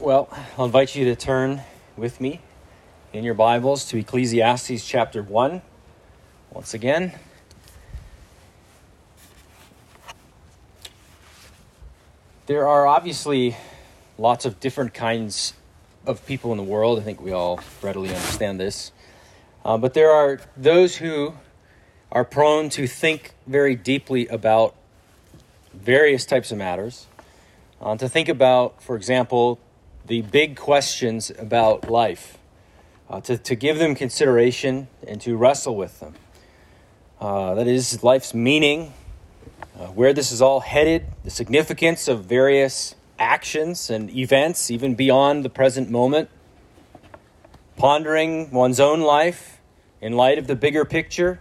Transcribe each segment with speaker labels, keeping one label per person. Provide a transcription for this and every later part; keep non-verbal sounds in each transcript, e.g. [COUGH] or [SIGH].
Speaker 1: Well, I'll invite you to turn with me in your Bibles to Ecclesiastes chapter 1 once again. There are obviously lots of different kinds of people in the world. I think we all readily understand this. Uh, but there are those who are prone to think very deeply about various types of matters. Uh, to think about, for example, the big questions about life, uh, to, to give them consideration and to wrestle with them. Uh, that is, life's meaning, uh, where this is all headed, the significance of various actions and events, even beyond the present moment, pondering one's own life in light of the bigger picture,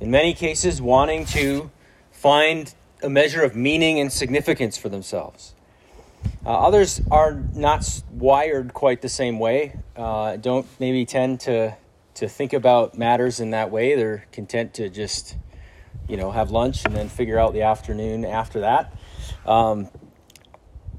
Speaker 1: in many cases, wanting to find a measure of meaning and significance for themselves. Uh, others are not wired quite the same way, uh, don't maybe tend to, to think about matters in that way. They're content to just, you know, have lunch and then figure out the afternoon after that. Um,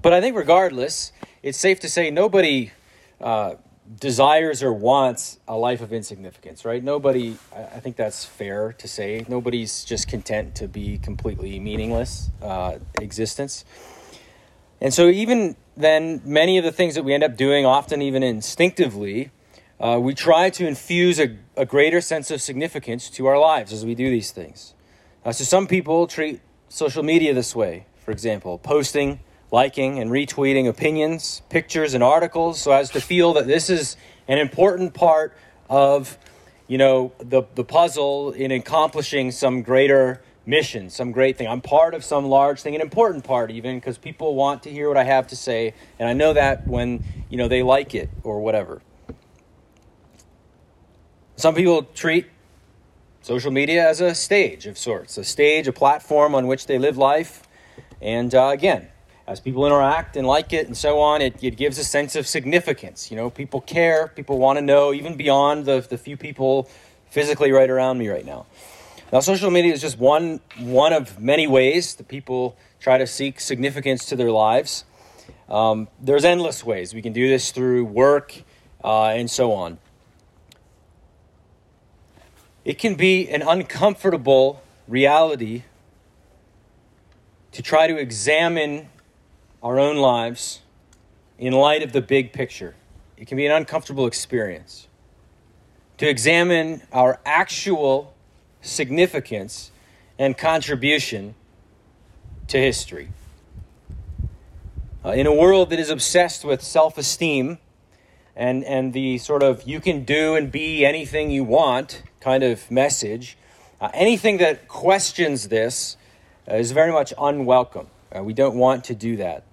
Speaker 1: but I think, regardless, it's safe to say nobody uh, desires or wants a life of insignificance, right? Nobody, I think that's fair to say. Nobody's just content to be completely meaningless uh, existence. And so, even then, many of the things that we end up doing, often even instinctively, uh, we try to infuse a, a, greater sense of significance to our lives as we do these things. Uh, so, some people treat social media this way, for example, posting, liking, and retweeting opinions, pictures, and articles so as to feel that this is an important part of you know the, the puzzle in accomplishing some greater mission, some great thing. I'm part of some large thing, an important part even, because people want to hear what I have to say, and I know that when you know they like it or whatever. Some people treat social media as a stage of sorts, a stage, a platform on which they live life, and uh, again, as people interact and like it and so on, it, it gives a sense of significance. You know, people care, people want to know, even beyond the, the few people physically right around me right now. Now, social media is just one, one of many ways that people try to seek significance to their lives. Um, there's endless ways. We can do this through work uh, and so on. It can be an uncomfortable reality to try to examine our own lives in light of the big picture. It can be an uncomfortable experience. To examine our actual significance and contribution to history. Uh, in a world that is obsessed with self esteem and, and the sort of you can do and be anything you want kind of message, uh, anything that questions this uh, is very much unwelcome. Uh, we don't want to do that.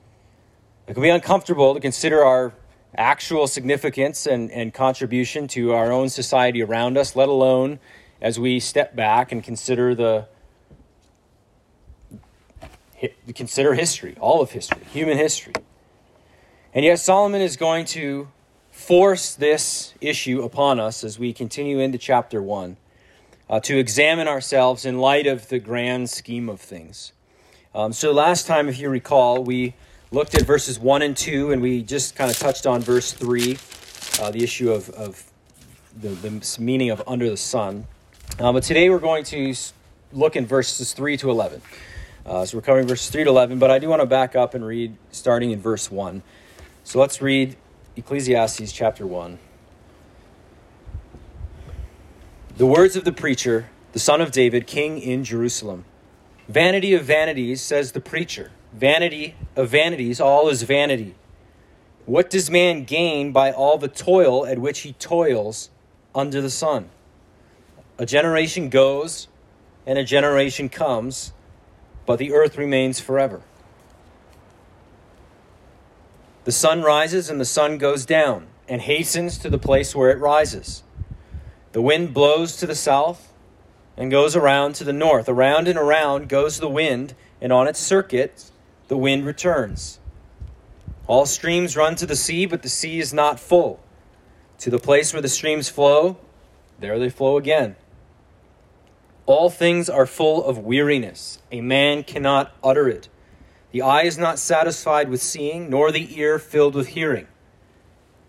Speaker 1: It can be uncomfortable to consider our actual significance and, and contribution to our own society around us, let alone as we step back and consider the consider history, all of history, human history. And yet Solomon is going to force this issue upon us as we continue into chapter 1 uh, to examine ourselves in light of the grand scheme of things. Um, so last time, if you recall, we looked at verses 1 and 2, and we just kind of touched on verse 3, uh, the issue of, of the, the meaning of under the sun. Uh, but today we're going to look in verses 3 to 11. Uh, so we're covering verses 3 to 11, but I do want to back up and read starting in verse 1. So let's read Ecclesiastes chapter 1. The words of the preacher, the son of David, king in Jerusalem. Vanity of vanities, says the preacher. Vanity of vanities, all is vanity. What does man gain by all the toil at which he toils under the sun? A generation goes and a generation comes, but the earth remains forever. The sun rises and the sun goes down and hastens to the place where it rises. The wind blows to the south and goes around to the north. Around and around goes the wind, and on its circuit the wind returns. All streams run to the sea, but the sea is not full. To the place where the streams flow, there they flow again. All things are full of weariness. A man cannot utter it. The eye is not satisfied with seeing, nor the ear filled with hearing.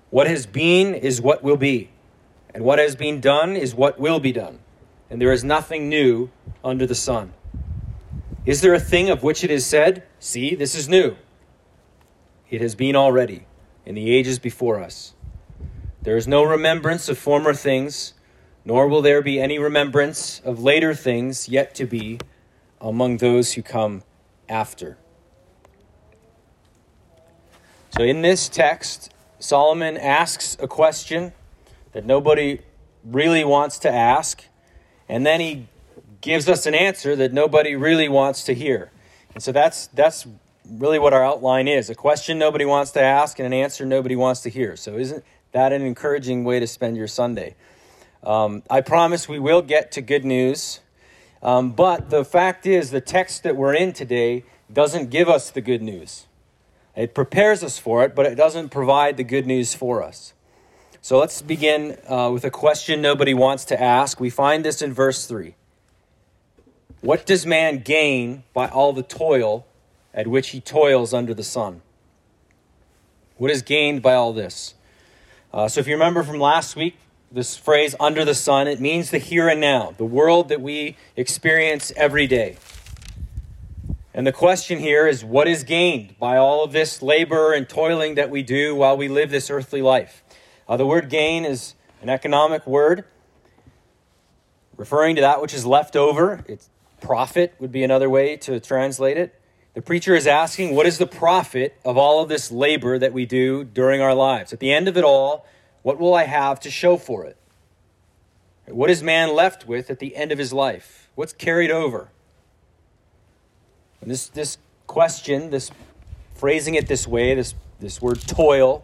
Speaker 1: What has been is what will be, and what has been done is what will be done, and there is nothing new under the sun. Is there a thing of which it is said, See, this is new? It has been already in the ages before us. There is no remembrance of former things, nor will there be any remembrance of later things yet to be among those who come after. So, in this text, Solomon asks a question that nobody really wants to ask, and then he gives us an answer that nobody really wants to hear. And so that's that's really what our outline is: a question nobody wants to ask and an answer nobody wants to hear. So isn't that an encouraging way to spend your Sunday? Um, I promise we will get to good news, um, but the fact is, the text that we're in today doesn't give us the good news. It prepares us for it, but it doesn't provide the good news for us. So let's begin uh, with a question nobody wants to ask. We find this in verse 3. What does man gain by all the toil at which he toils under the sun? What is gained by all this? Uh, so, if you remember from last week, this phrase, under the sun, it means the here and now, the world that we experience every day. And the question here is what is gained by all of this labor and toiling that we do while we live this earthly life? Uh, the word gain is an economic word referring to that which is left over. It's profit, would be another way to translate it. The preacher is asking, what is the profit of all of this labor that we do during our lives? At the end of it all, what will I have to show for it? What is man left with at the end of his life? What's carried over? And this, this question, this phrasing it this way, this, this word toil,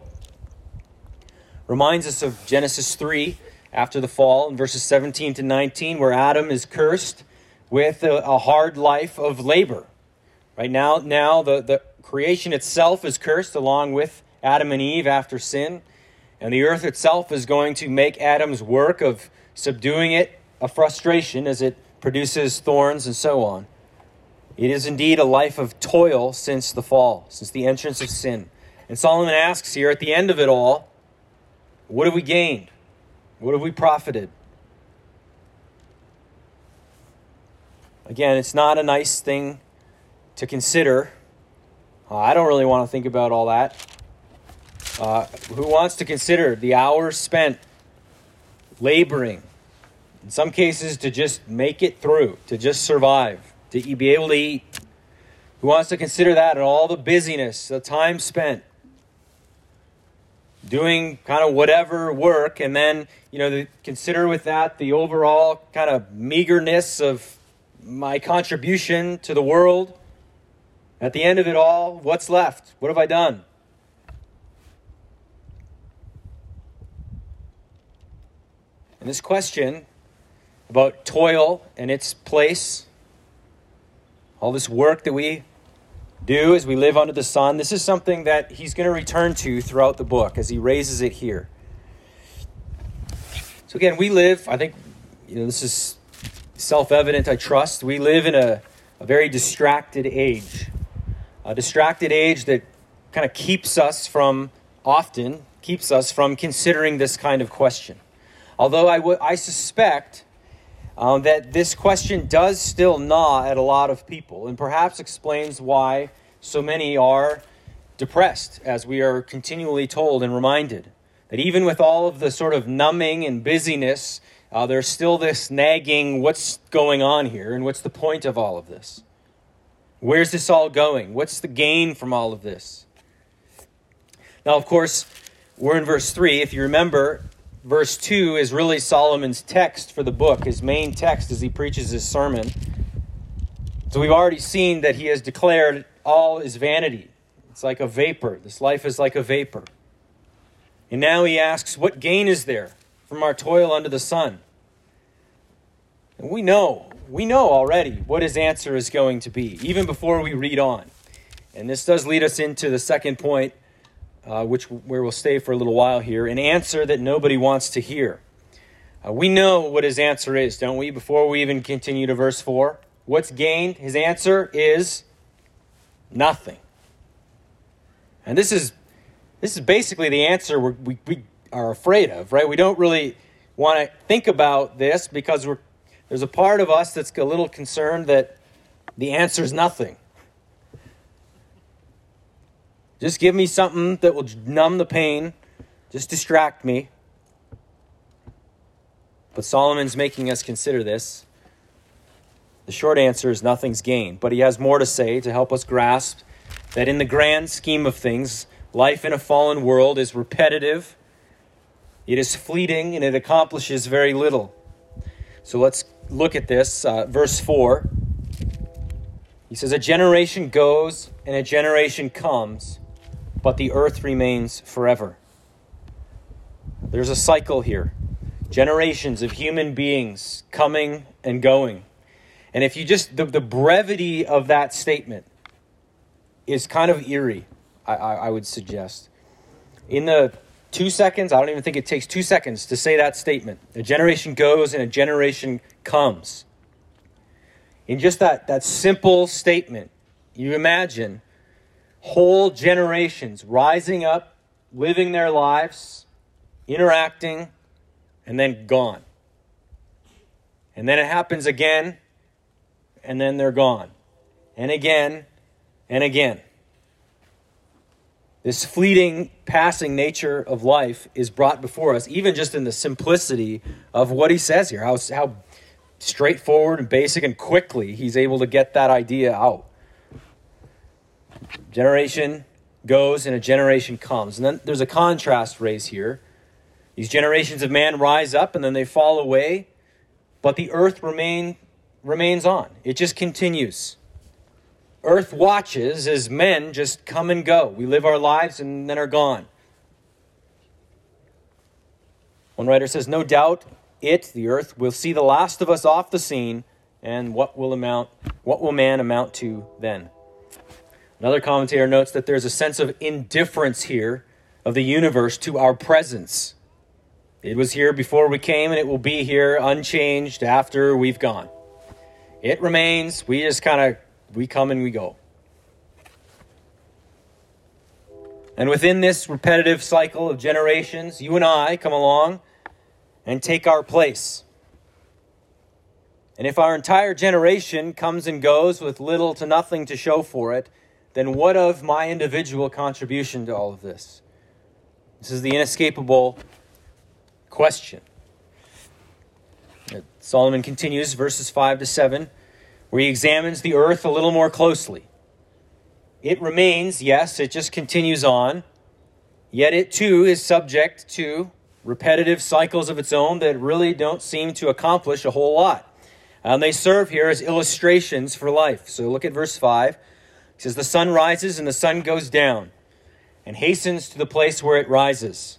Speaker 1: reminds us of Genesis 3 after the fall in verses 17 to 19, where Adam is cursed with a, a hard life of labor. Right now, now the, the creation itself is cursed along with Adam and Eve after sin. And the earth itself is going to make Adam's work of subduing it a frustration as it produces thorns and so on. It is indeed a life of toil since the fall, since the entrance of sin. And Solomon asks here at the end of it all, what have we gained? What have we profited? Again, it's not a nice thing to consider. I don't really want to think about all that. Uh, who wants to consider the hours spent laboring, in some cases, to just make it through, to just survive? to be able to eat. Who wants to consider that and all the busyness, the time spent doing kind of whatever work, and then, you know, the, consider with that the overall kind of meagerness of my contribution to the world. At the end of it all, what's left? What have I done? And this question about toil and its place all this work that we do as we live under the sun, this is something that he's going to return to throughout the book as he raises it here. So, again, we live, I think, you know, this is self evident, I trust. We live in a, a very distracted age, a distracted age that kind of keeps us from, often, keeps us from considering this kind of question. Although I, w- I suspect um, that this question does still gnaw at a lot of people and perhaps explains why so many are depressed, as we are continually told and reminded. That even with all of the sort of numbing and busyness, uh, there's still this nagging what's going on here and what's the point of all of this? Where's this all going? What's the gain from all of this? Now, of course, we're in verse 3. If you remember, verse 2 is really Solomon's text for the book, his main text as he preaches his sermon. So we've already seen that he has declared all is vanity. It's like a vapor. This life is like a vapor. And now he asks, What gain is there from our toil under the sun? And we know, we know already what his answer is going to be, even before we read on. And this does lead us into the second point uh, which where we'll stay for a little while here, an answer that nobody wants to hear. Uh, we know what his answer is, don't we? Before we even continue to verse 4, what's gained? His answer is Nothing. And this is this is basically the answer we we are afraid of, right? We don't really want to think about this because we're, there's a part of us that's a little concerned that the answer is nothing. Just give me something that will numb the pain, just distract me. But Solomon's making us consider this. The short answer is nothing's gained, but he has more to say to help us grasp that in the grand scheme of things, life in a fallen world is repetitive, it is fleeting, and it accomplishes very little. So let's look at this. Uh, verse 4. He says, A generation goes and a generation comes, but the earth remains forever. There's a cycle here generations of human beings coming and going. And if you just, the, the brevity of that statement is kind of eerie, I, I, I would suggest. In the two seconds, I don't even think it takes two seconds to say that statement. A generation goes and a generation comes. In just that, that simple statement, you imagine whole generations rising up, living their lives, interacting, and then gone. And then it happens again, and then they're gone. And again, and again. This fleeting, passing nature of life is brought before us, even just in the simplicity of what he says here, how, how straightforward and basic and quickly he's able to get that idea out. Generation goes and a generation comes. And then there's a contrast raised here these generations of man rise up and then they fall away, but the earth remain, remains on. It just continues. Earth watches as men just come and go. We live our lives and then are gone. One writer says, No doubt it, the earth, will see the last of us off the scene, and what will amount what will man amount to then? Another commentator notes that there's a sense of indifference here of the universe to our presence. It was here before we came, and it will be here unchanged after we've gone. It remains. We just kind of we come and we go. And within this repetitive cycle of generations, you and I come along and take our place. And if our entire generation comes and goes with little to nothing to show for it, then what of my individual contribution to all of this? This is the inescapable question. Solomon continues, verses 5 to 7, where he examines the earth a little more closely. It remains, yes, it just continues on, yet it too is subject to repetitive cycles of its own that really don't seem to accomplish a whole lot. And they serve here as illustrations for life. So look at verse 5. It says, The sun rises and the sun goes down, and hastens to the place where it rises.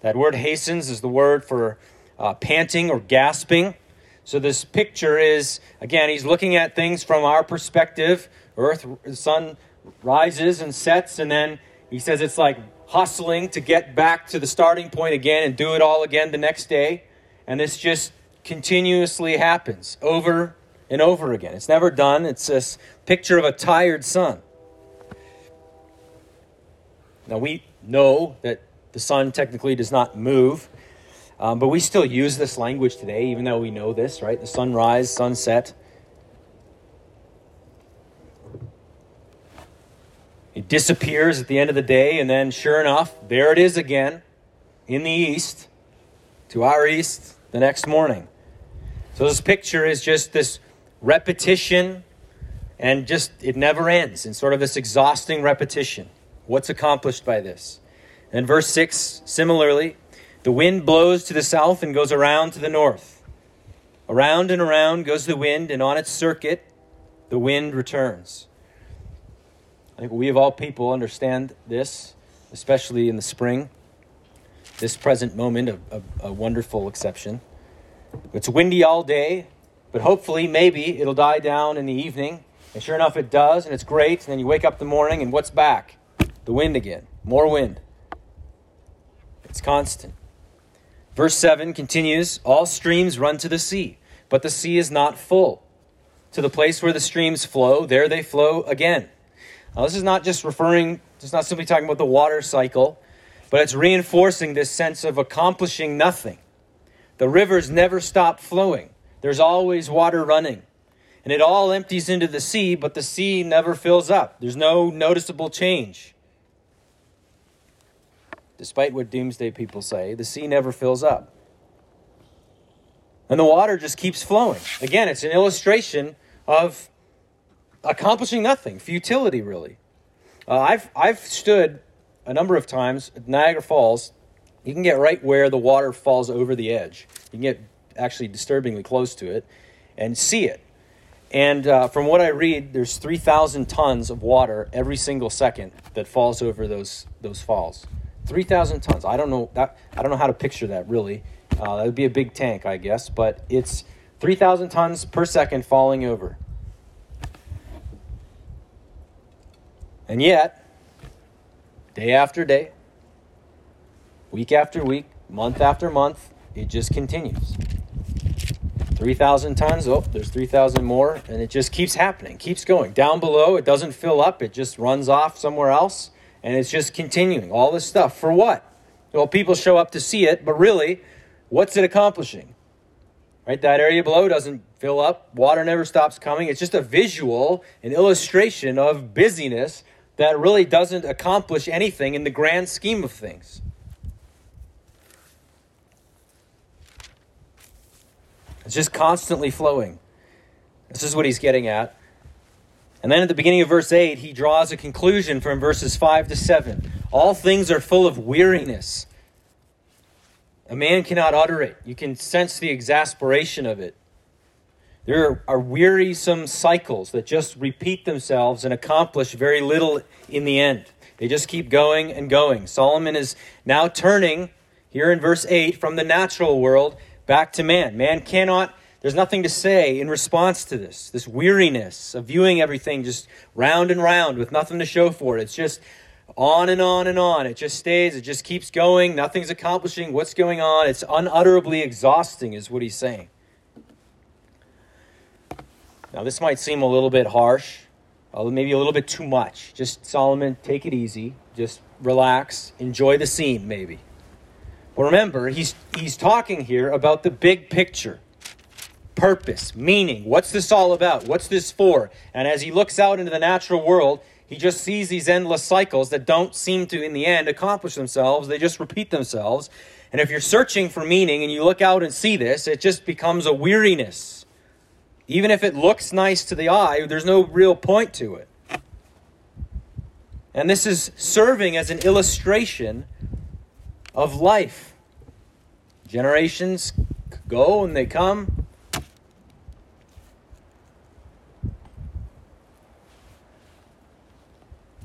Speaker 1: That word hastens is the word for uh, panting or gasping. So this picture is, again, he's looking at things from our perspective. Earth, the sun rises and sets, and then he says it's like hustling to get back to the starting point again and do it all again the next day. And this just continuously happens over and over again. It's never done. It's this picture of a tired sun. Now we know that the sun technically does not move. Um, but we still use this language today, even though we know this, right? The sunrise, sunset. It disappears at the end of the day, and then sure enough, there it is again in the east, to our east, the next morning. So this picture is just this repetition, and just it never ends in sort of this exhausting repetition. What's accomplished by this? And verse 6, similarly, the wind blows to the south and goes around to the north. Around and around goes the wind, and on its circuit, the wind returns. I think we of all people understand this, especially in the spring. This present moment, a, a, a wonderful exception. It's windy all day, but hopefully, maybe it'll die down in the evening. And sure enough, it does, and it's great. And then you wake up the morning, and what's back? The wind again. More wind. It's constant. Verse 7 continues All streams run to the sea, but the sea is not full. To the place where the streams flow, there they flow again. Now, this is not just referring, it's not simply talking about the water cycle, but it's reinforcing this sense of accomplishing nothing. The rivers never stop flowing, there's always water running. And it all empties into the sea, but the sea never fills up. There's no noticeable change. Despite what doomsday people say, the sea never fills up. And the water just keeps flowing. Again, it's an illustration of accomplishing nothing, futility, really. Uh, I've, I've stood a number of times at Niagara Falls. You can get right where the water falls over the edge. You can get actually disturbingly close to it and see it. And uh, from what I read, there's 3,000 tons of water every single second that falls over those, those falls. 3,000 tons. I don't know that. I don't know how to picture that really. Uh, that would be a big tank, I guess, but it's 3,000 tons per second falling over. And yet, day after day, week after week, month after month, it just continues. 3,000 tons, oh, there's 3,000 more, and it just keeps happening, keeps going. Down below, it doesn't fill up, it just runs off somewhere else, and it's just continuing. All this stuff. For what? Well, people show up to see it, but really, what's it accomplishing? Right? That area below doesn't fill up, water never stops coming. It's just a visual, an illustration of busyness that really doesn't accomplish anything in the grand scheme of things. It's just constantly flowing. This is what he's getting at. And then at the beginning of verse 8, he draws a conclusion from verses 5 to 7. All things are full of weariness. A man cannot utter it. You can sense the exasperation of it. There are wearisome cycles that just repeat themselves and accomplish very little in the end. They just keep going and going. Solomon is now turning, here in verse 8, from the natural world back to man. Man cannot, there's nothing to say in response to this, this weariness of viewing everything just round and round with nothing to show for it. It's just on and on and on. It just stays, it just keeps going. Nothing's accomplishing. What's going on? It's unutterably exhausting, is what he's saying. Now, this might seem a little bit harsh, maybe a little bit too much. Just, Solomon, take it easy. Just relax. Enjoy the scene, maybe. Remember, he's, he's talking here about the big picture purpose, meaning. What's this all about? What's this for? And as he looks out into the natural world, he just sees these endless cycles that don't seem to, in the end, accomplish themselves. They just repeat themselves. And if you're searching for meaning and you look out and see this, it just becomes a weariness. Even if it looks nice to the eye, there's no real point to it. And this is serving as an illustration of life. Generations go and they come.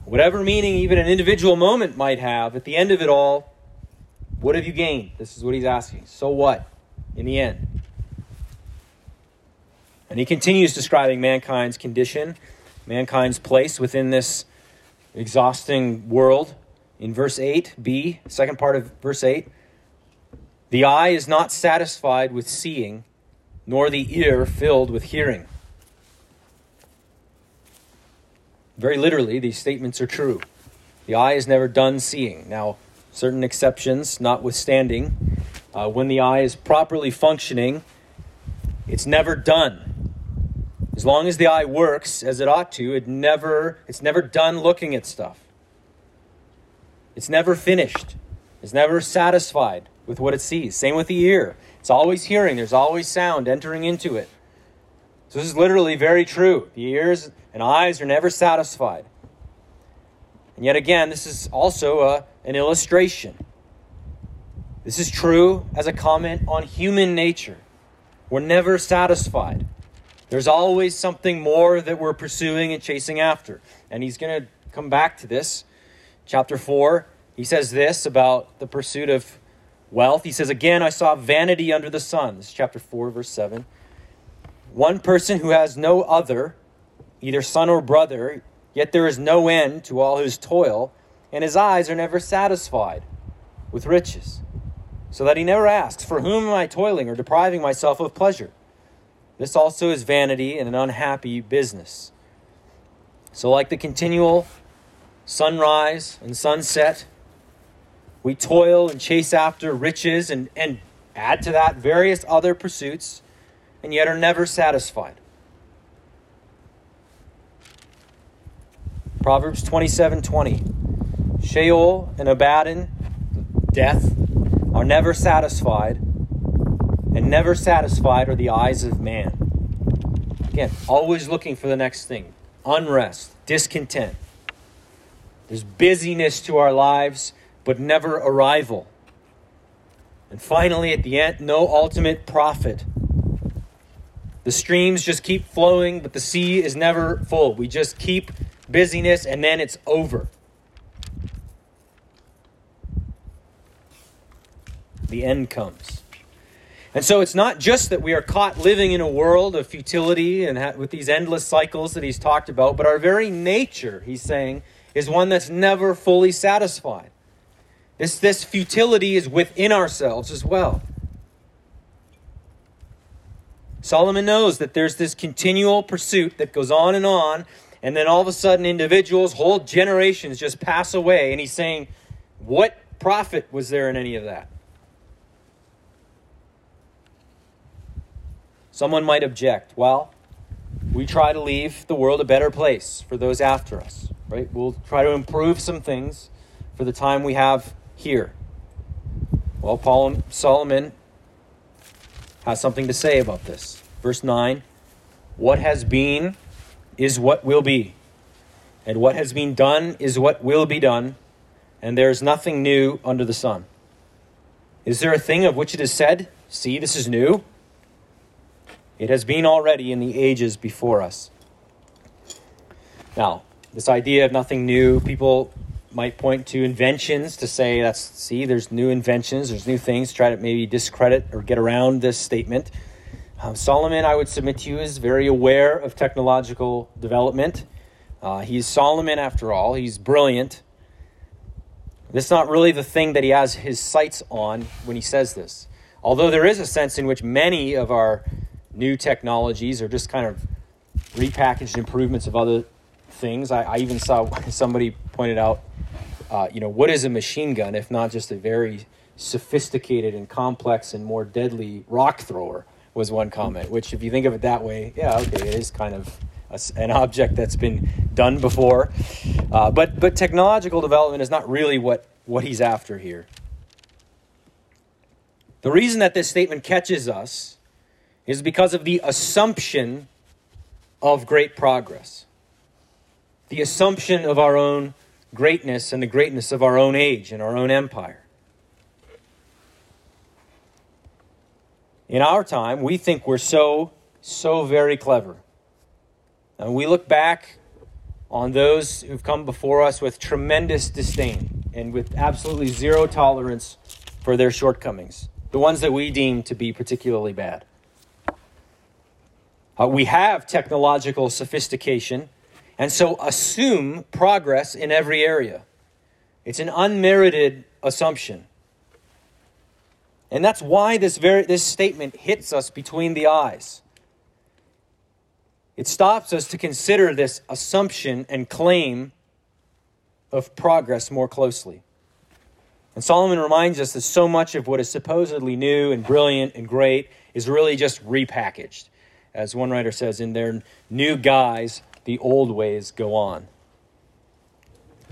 Speaker 1: Whatever meaning even an individual moment might have, at the end of it all, what have you gained? This is what he's asking. So what in the end? And he continues describing mankind's condition, mankind's place within this exhausting world. In verse 8b, second part of verse 8, the eye is not satisfied with seeing, nor the ear filled with hearing. Very literally, these statements are true. The eye is never done seeing. Now, certain exceptions notwithstanding, uh, when the eye is properly functioning, it's never done. As long as the eye works as it ought to, it never, it's never done looking at stuff. It's never finished. It's never satisfied with what it sees. Same with the ear. It's always hearing, there's always sound entering into it. So this is literally very true. The ears and eyes are never satisfied. And yet again, this is also a, an illustration. This is true as a comment on human nature. We're never satisfied. There's always something more that we're pursuing and chasing after. And he's going to come back to this. Chapter 4, he says this about the pursuit of wealth. He says, Again, I saw vanity under the sun. This is chapter 4, verse 7. One person who has no other, either son or brother, yet there is no end to all his toil, and his eyes are never satisfied with riches. So that he never asks, For whom am I toiling or depriving myself of pleasure? This also is vanity and an unhappy business. So, like the continual sunrise and sunset, we toil and chase after riches and, and add to that various other pursuits, and yet are never satisfied. Proverbs 27 20. Sheol and Abaddon, death, are never satisfied, and never satisfied are the eyes of man. Again, always looking for the next thing unrest, discontent. There's busyness to our lives, but never arrival. And finally, at the end, no ultimate profit. The streams just keep flowing, but the sea is never full. We just keep busyness, and then it's over. The end comes. And so it's not just that we are caught living in a world of futility and ha- with these endless cycles that he's talked about, but our very nature, he's saying, is one that's never fully satisfied. This, this futility is within ourselves as well. Solomon knows that there's this continual pursuit that goes on and on, and then all of a sudden, individuals, whole generations just pass away, and he's saying, What profit was there in any of that? Someone might object, well, we try to leave the world a better place for those after us, right? We'll try to improve some things for the time we have here. Well, Paul Solomon has something to say about this. Verse 9 What has been is what will be, and what has been done is what will be done, and there is nothing new under the sun. Is there a thing of which it is said, See, this is new? It has been already in the ages before us. Now, this idea of nothing new, people might point to inventions to say that's see there's new inventions there's new things try to maybe discredit or get around this statement. Um, solomon i would submit to you is very aware of technological development. Uh, he's solomon after all he's brilliant. This is not really the thing that he has his sights on when he says this. Although there is a sense in which many of our new technologies are just kind of repackaged improvements of other things. I, I even saw [LAUGHS] somebody pointed out, uh, you know, what is a machine gun if not just a very sophisticated and complex and more deadly rock thrower? Was one comment. Which, if you think of it that way, yeah, okay, it is kind of a, an object that's been done before. Uh, but but technological development is not really what what he's after here. The reason that this statement catches us is because of the assumption of great progress, the assumption of our own greatness and the greatness of our own age and our own empire. In our time, we think we're so, so very clever. And we look back on those who've come before us with tremendous disdain and with absolutely zero tolerance for their shortcomings, the ones that we deem to be particularly bad. Uh, we have technological sophistication, and so assume progress in every area. It's an unmerited assumption. And that's why this, very, this statement hits us between the eyes. It stops us to consider this assumption and claim of progress more closely. And Solomon reminds us that so much of what is supposedly new and brilliant and great is really just repackaged as one writer says, in their new guise, the old ways go on.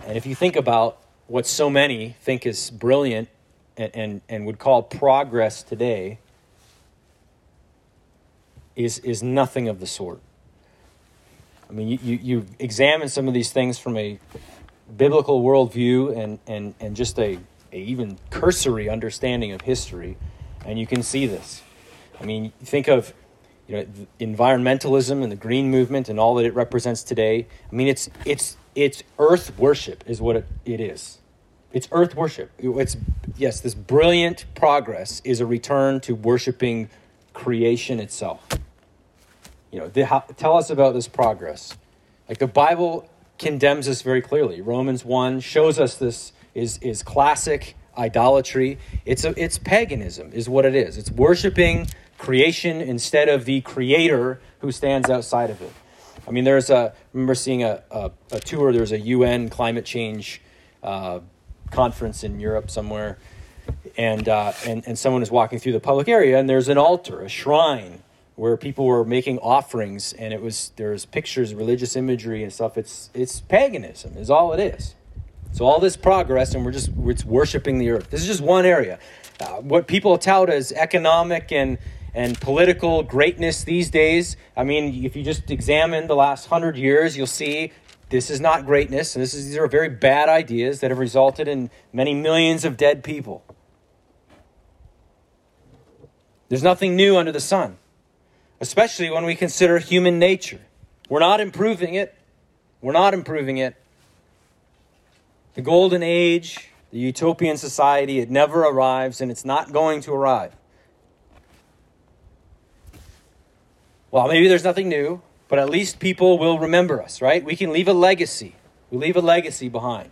Speaker 1: And if you think about what so many think is brilliant and, and, and would call progress today, is, is nothing of the sort. I mean, you, you, you examine some of these things from a biblical worldview and, and, and just a, a even cursory understanding of history, and you can see this. I mean, think of you know, environmentalism and the green movement and all that it represents today. I mean, it's it's it's earth worship is what it, it is. It's earth worship. It's yes, this brilliant progress is a return to worshiping creation itself. You know, the, how, tell us about this progress. Like the Bible condemns this very clearly. Romans one shows us this is is classic idolatry. It's a, it's paganism is what it is. It's worshiping creation instead of the creator who stands outside of it. I mean, there's a, I remember seeing a, a, a tour, there's a UN climate change uh, conference in Europe somewhere, and, uh, and, and someone is walking through the public area, and there's an altar, a shrine, where people were making offerings, and it was, there's pictures, religious imagery and stuff. It's, it's paganism, is all it is. So all this progress, and we're just it's worshiping the earth. This is just one area. Uh, what people tout as economic and and political greatness these days. I mean, if you just examine the last hundred years, you'll see this is not greatness, and this is these are very bad ideas that have resulted in many millions of dead people. There's nothing new under the sun, especially when we consider human nature. We're not improving it. We're not improving it. The golden age, the utopian society, it never arrives and it's not going to arrive. Well, maybe there's nothing new, but at least people will remember us, right? We can leave a legacy. We leave a legacy behind.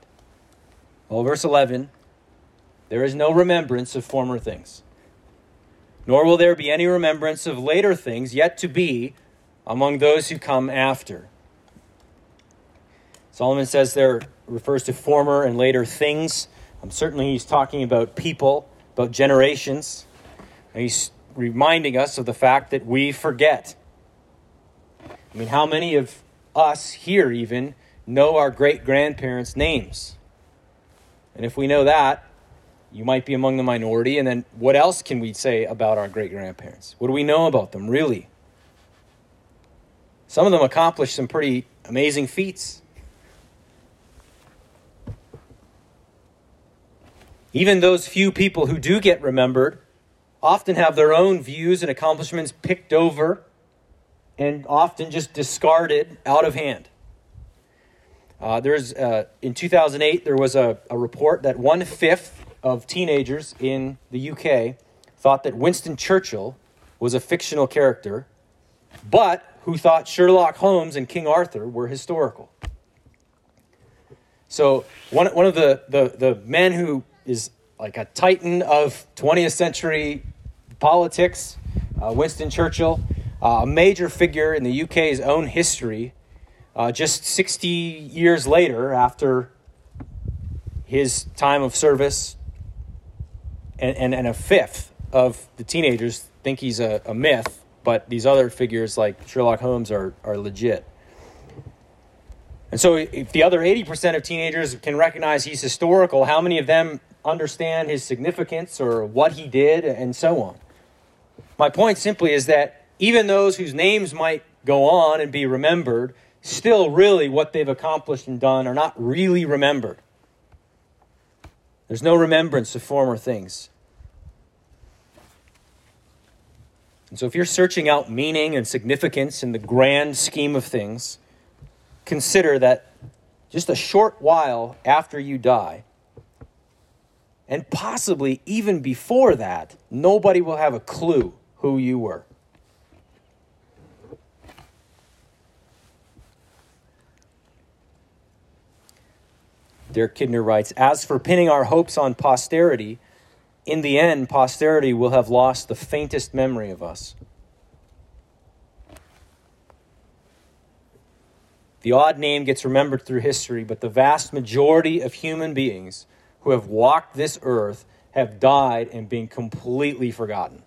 Speaker 1: Well, verse 11 there is no remembrance of former things, nor will there be any remembrance of later things yet to be among those who come after. Solomon says there refers to former and later things. Um, certainly, he's talking about people, about generations. And he's reminding us of the fact that we forget. I mean, how many of us here even know our great grandparents' names? And if we know that, you might be among the minority. And then what else can we say about our great grandparents? What do we know about them, really? Some of them accomplished some pretty amazing feats. Even those few people who do get remembered often have their own views and accomplishments picked over and often just discarded out of hand. Uh, there's uh, in 2008 there was a, a report that one fifth of teenagers in the UK thought that Winston Churchill was a fictional character, but who thought Sherlock Holmes and King Arthur were historical. So one, one of the, the, the men who is like a titan of 20th century politics, uh, Winston Churchill, a major figure in the UK's own history, uh, just 60 years later after his time of service, and, and, and a fifth of the teenagers think he's a, a myth, but these other figures like Sherlock Holmes are, are legit. And so, if the other 80% of teenagers can recognize he's historical, how many of them understand his significance or what he did and so on? My point simply is that even those whose names might go on and be remembered, still really what they've accomplished and done are not really remembered. There's no remembrance of former things. And so, if you're searching out meaning and significance in the grand scheme of things, consider that just a short while after you die, and possibly even before that, nobody will have a clue who you were. Derek Kidner writes As for pinning our hopes on posterity, in the end, posterity will have lost the faintest memory of us. The odd name gets remembered through history, but the vast majority of human beings who have walked this earth have died and been completely forgotten.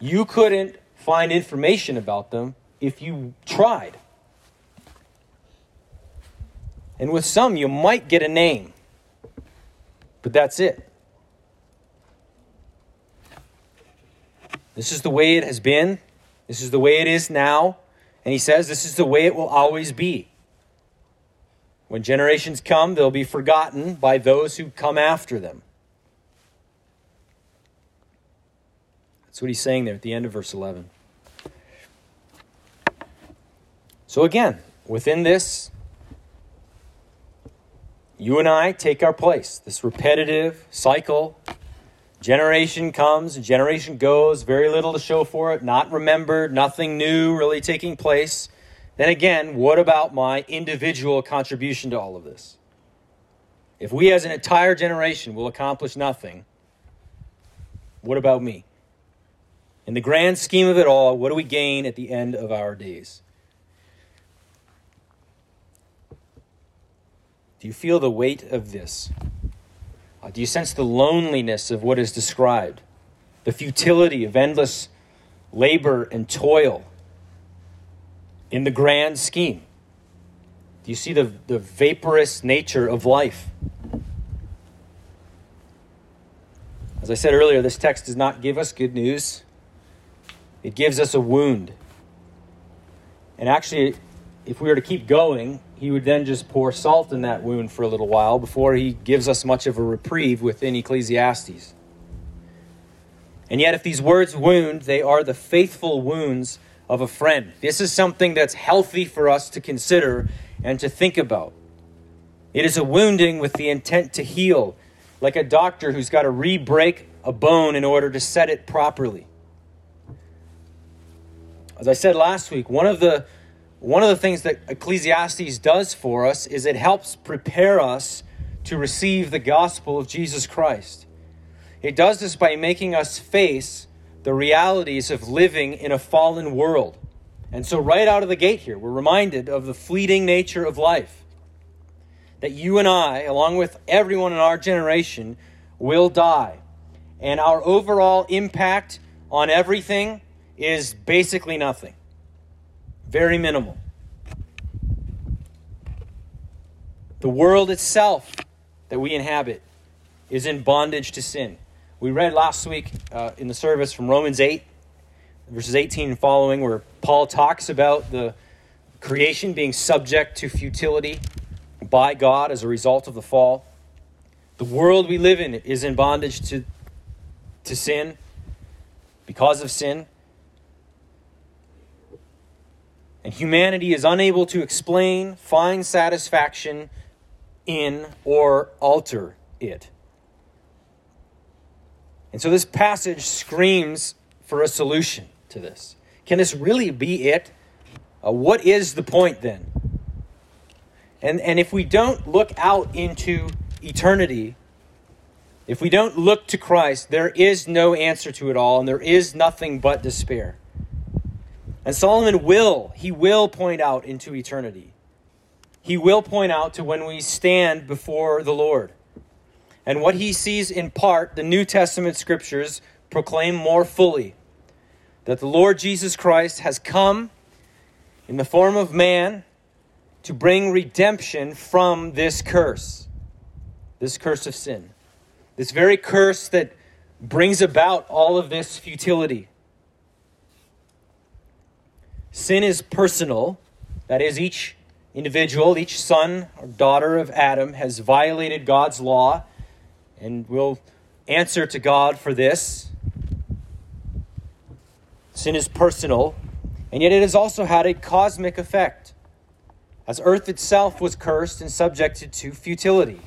Speaker 1: You couldn't find information about them if you tried. And with some, you might get a name, but that's it. This is the way it has been. This is the way it is now. And he says this is the way it will always be. When generations come, they'll be forgotten by those who come after them. That's what he's saying there at the end of verse 11. So, again, within this, you and I take our place. This repetitive cycle Generation comes, generation goes, very little to show for it, not remembered, nothing new really taking place. Then again, what about my individual contribution to all of this? If we as an entire generation will accomplish nothing, what about me? In the grand scheme of it all, what do we gain at the end of our days? Do you feel the weight of this? Uh, do you sense the loneliness of what is described? The futility of endless labor and toil in the grand scheme? Do you see the, the vaporous nature of life? As I said earlier, this text does not give us good news, it gives us a wound. And actually, if we were to keep going, he would then just pour salt in that wound for a little while before he gives us much of a reprieve within Ecclesiastes. And yet, if these words wound, they are the faithful wounds of a friend. This is something that's healthy for us to consider and to think about. It is a wounding with the intent to heal, like a doctor who's got to re break a bone in order to set it properly. As I said last week, one of the one of the things that Ecclesiastes does for us is it helps prepare us to receive the gospel of Jesus Christ. It does this by making us face the realities of living in a fallen world. And so, right out of the gate here, we're reminded of the fleeting nature of life. That you and I, along with everyone in our generation, will die. And our overall impact on everything is basically nothing. Very minimal. The world itself that we inhabit is in bondage to sin. We read last week uh, in the service from Romans 8, verses 18 and following, where Paul talks about the creation being subject to futility by God as a result of the fall. The world we live in is in bondage to, to sin because of sin. And humanity is unable to explain, find satisfaction in, or alter it. And so this passage screams for a solution to this. Can this really be it? Uh, what is the point then? And, and if we don't look out into eternity, if we don't look to Christ, there is no answer to it all, and there is nothing but despair. And Solomon will, he will point out into eternity. He will point out to when we stand before the Lord. And what he sees in part, the New Testament scriptures proclaim more fully that the Lord Jesus Christ has come in the form of man to bring redemption from this curse, this curse of sin, this very curse that brings about all of this futility. Sin is personal. That is, each individual, each son or daughter of Adam has violated God's law and will answer to God for this. Sin is personal, and yet it has also had a cosmic effect, as earth itself was cursed and subjected to futility.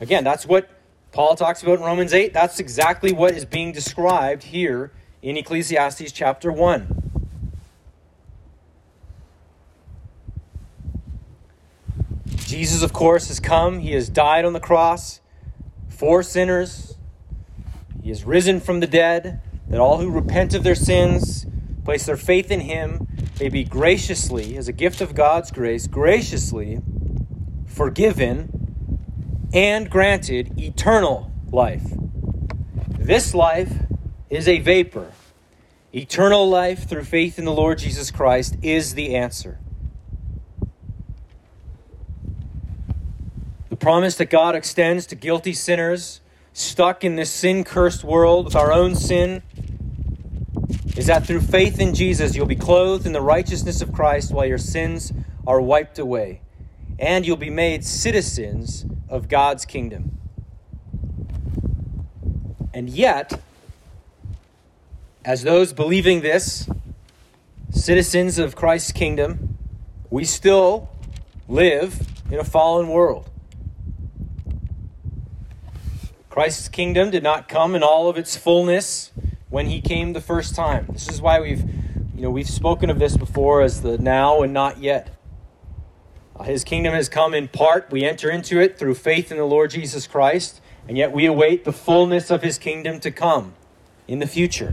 Speaker 1: Again, that's what Paul talks about in Romans 8. That's exactly what is being described here in Ecclesiastes chapter 1. Jesus, of course, has come. He has died on the cross for sinners. He has risen from the dead, that all who repent of their sins, place their faith in Him, may be graciously, as a gift of God's grace, graciously forgiven and granted eternal life. This life is a vapor. Eternal life through faith in the Lord Jesus Christ is the answer. Promise that God extends to guilty sinners stuck in this sin cursed world with our own sin is that through faith in Jesus, you'll be clothed in the righteousness of Christ while your sins are wiped away, and you'll be made citizens of God's kingdom. And yet, as those believing this, citizens of Christ's kingdom, we still live in a fallen world. Christ's kingdom did not come in all of its fullness when he came the first time. This is why we've you know we've spoken of this before as the now and not yet. Uh, his kingdom has come in part. We enter into it through faith in the Lord Jesus Christ, and yet we await the fullness of his kingdom to come in the future.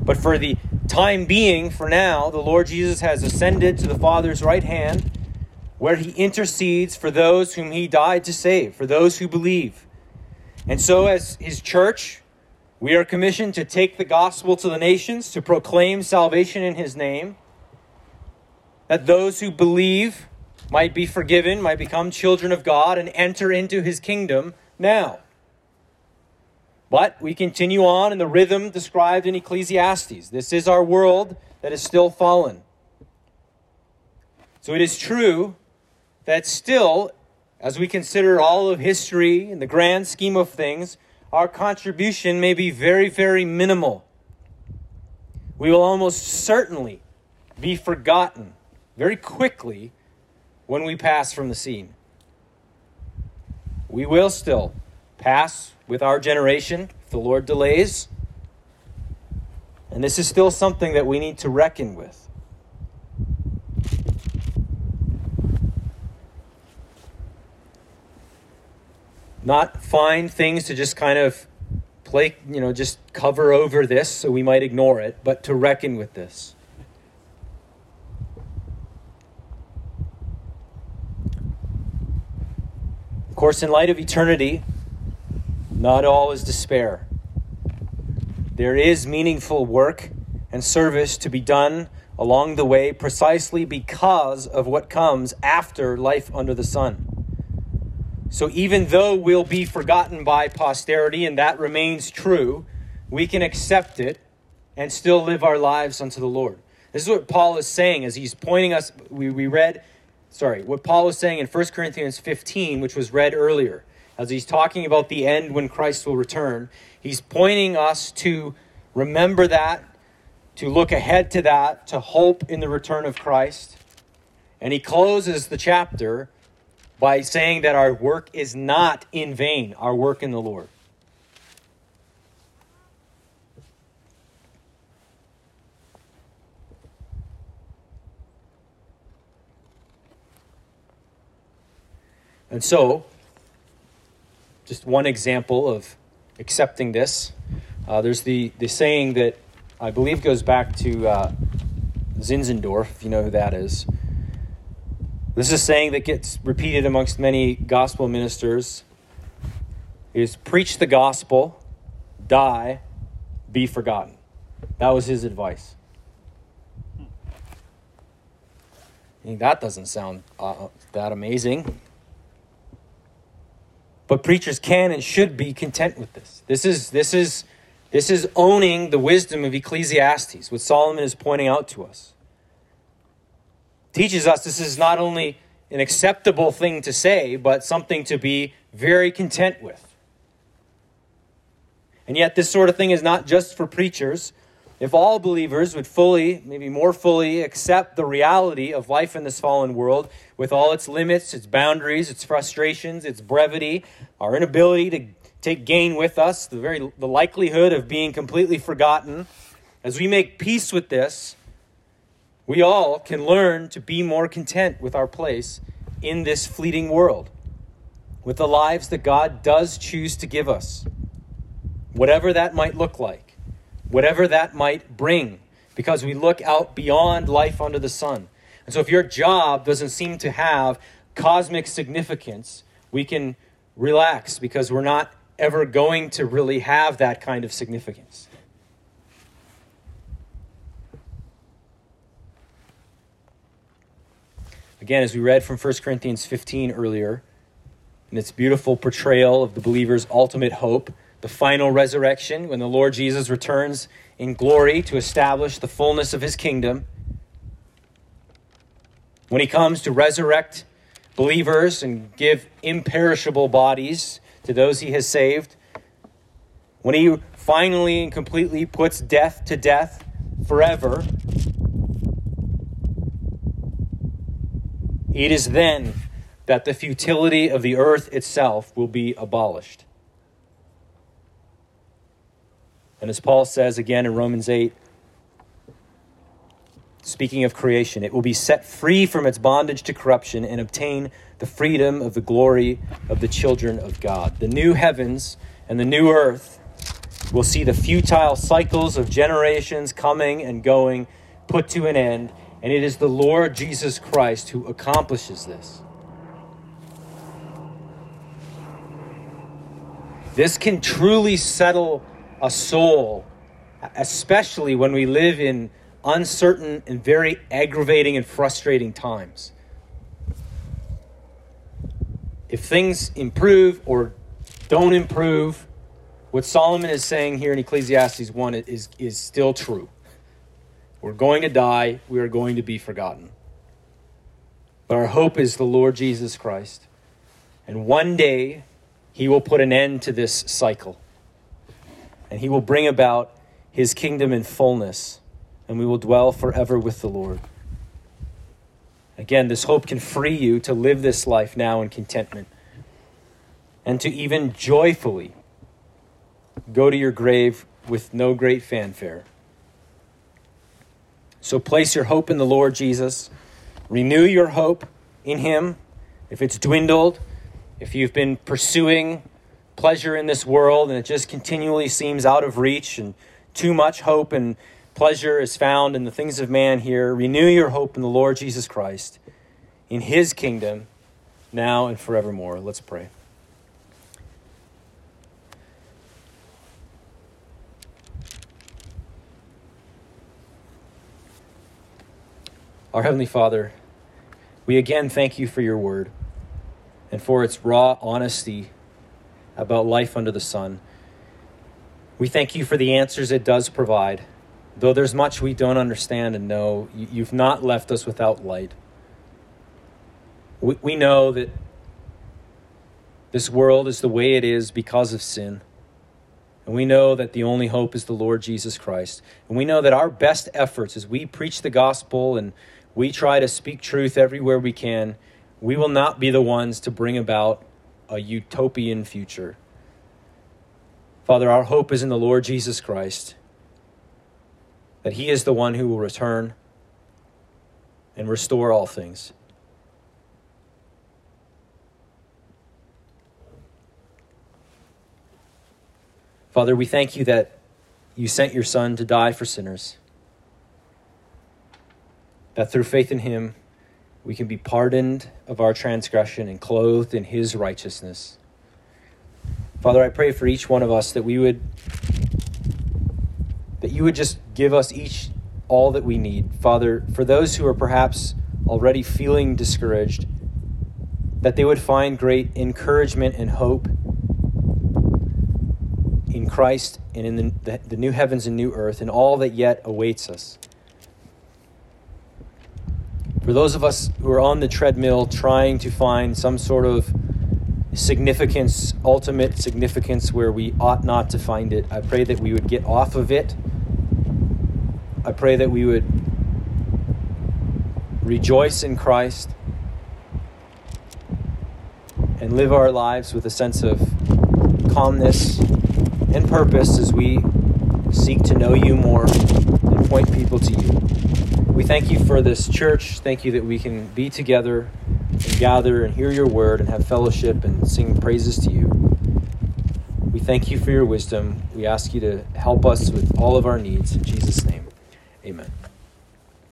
Speaker 1: But for the time being, for now, the Lord Jesus has ascended to the Father's right hand, where he intercedes for those whom he died to save, for those who believe. And so, as his church, we are commissioned to take the gospel to the nations, to proclaim salvation in his name, that those who believe might be forgiven, might become children of God, and enter into his kingdom now. But we continue on in the rhythm described in Ecclesiastes. This is our world that is still fallen. So it is true that still, as we consider all of history in the grand scheme of things, our contribution may be very, very minimal. We will almost certainly be forgotten very quickly when we pass from the scene. We will still pass with our generation if the Lord delays. And this is still something that we need to reckon with. Not find things to just kind of play, you know, just cover over this so we might ignore it, but to reckon with this. Of course, in light of eternity, not all is despair. There is meaningful work and service to be done along the way precisely because of what comes after life under the sun. So, even though we'll be forgotten by posterity, and that remains true, we can accept it and still live our lives unto the Lord. This is what Paul is saying as he's pointing us. We, we read, sorry, what Paul was saying in 1 Corinthians 15, which was read earlier as he's talking about the end when Christ will return, he's pointing us to remember that, to look ahead to that, to hope in the return of Christ. And he closes the chapter by saying that our work is not in vain, our work in the Lord. And so, just one example of accepting this. Uh, there's the, the saying that I believe goes back to uh, Zinzendorf, if you know who that is. This is a saying that gets repeated amongst many gospel ministers is preach the gospel, die, be forgotten. That was his advice. that doesn't sound uh, that amazing. But preachers can and should be content with this. This is this is this is owning the wisdom of Ecclesiastes, what Solomon is pointing out to us. Teaches us this is not only an acceptable thing to say, but something to be very content with. And yet, this sort of thing is not just for preachers, if all believers would fully, maybe more fully, accept the reality of life in this fallen world with all its limits, its boundaries, its frustrations, its brevity, our inability to take gain with us, the very the likelihood of being completely forgotten, as we make peace with this, we all can learn to be more content with our place in this fleeting world, with the lives that God does choose to give us, whatever that might look like whatever that might bring, because we look out beyond life under the sun. And so, if your job doesn't seem to have cosmic significance, we can relax because we're not ever going to really have that kind of significance. Again, as we read from 1 Corinthians 15 earlier, in its beautiful portrayal of the believer's ultimate hope, the final resurrection, when the Lord Jesus returns in glory to establish the fullness of his kingdom, when he comes to resurrect believers and give imperishable bodies to those he has saved, when he finally and completely puts death to death forever, it is then that the futility of the earth itself will be abolished. And as Paul says again in Romans 8, speaking of creation, it will be set free from its bondage to corruption and obtain the freedom of the glory of the children of God. The new heavens and the new earth will see the futile cycles of generations coming and going put to an end, And it is the Lord Jesus Christ who accomplishes this. This can truly settle a soul, especially when we live in uncertain and very aggravating and frustrating times. If things improve or don't improve, what Solomon is saying here in Ecclesiastes 1 is, is still true. We're going to die, we are going to be forgotten. But our hope is the Lord Jesus Christ. And one day, he will put an end to this cycle. And he will bring about his kingdom in fullness. And we will dwell forever with the Lord. Again, this hope can free you to live this life now in contentment and to even joyfully go to your grave with no great fanfare. So place your hope in the Lord Jesus. Renew your hope in Him. If it's dwindled, if you've been pursuing pleasure in this world and it just continually seems out of reach and too much hope and pleasure is found in the things of man here, renew your hope in the Lord Jesus Christ, in His kingdom, now and forevermore. Let's pray. Our Heavenly Father, we again thank you for your word and for its raw honesty about life under the sun. We thank you for the answers it does provide. Though there's much we don't understand and know, you've not left us without light. We, we know that this world is the way it is because of sin. And we know that the only hope is the Lord Jesus Christ. And we know that our best efforts as we preach the gospel and we try to speak truth everywhere we can, we will not be the ones to bring about a utopian future. Father, our hope is in the Lord Jesus Christ, that He is the one who will return and restore all things. Father, we thank you that you sent your Son to die for sinners that through faith in him, we can be pardoned of our transgression and clothed in his righteousness. Father, I pray for each one of us that we would that you would just give us each all that we need. Father, for those who are perhaps already feeling discouraged, that they would find great encouragement and hope in Christ and in the, the, the new heavens and new earth and all that yet awaits us. For those of us who are on the treadmill trying to find some sort of significance, ultimate significance where we ought not to find it, I pray that we would get off of it. I pray that we would rejoice in Christ and live our lives with a sense of calmness and purpose as we seek to know you more and point people to you. We thank you for this church. Thank you that we can be together and gather and hear your word and have fellowship and sing praises to you. We thank you for your wisdom. We ask you to help us with all of our needs. In Jesus' name, amen.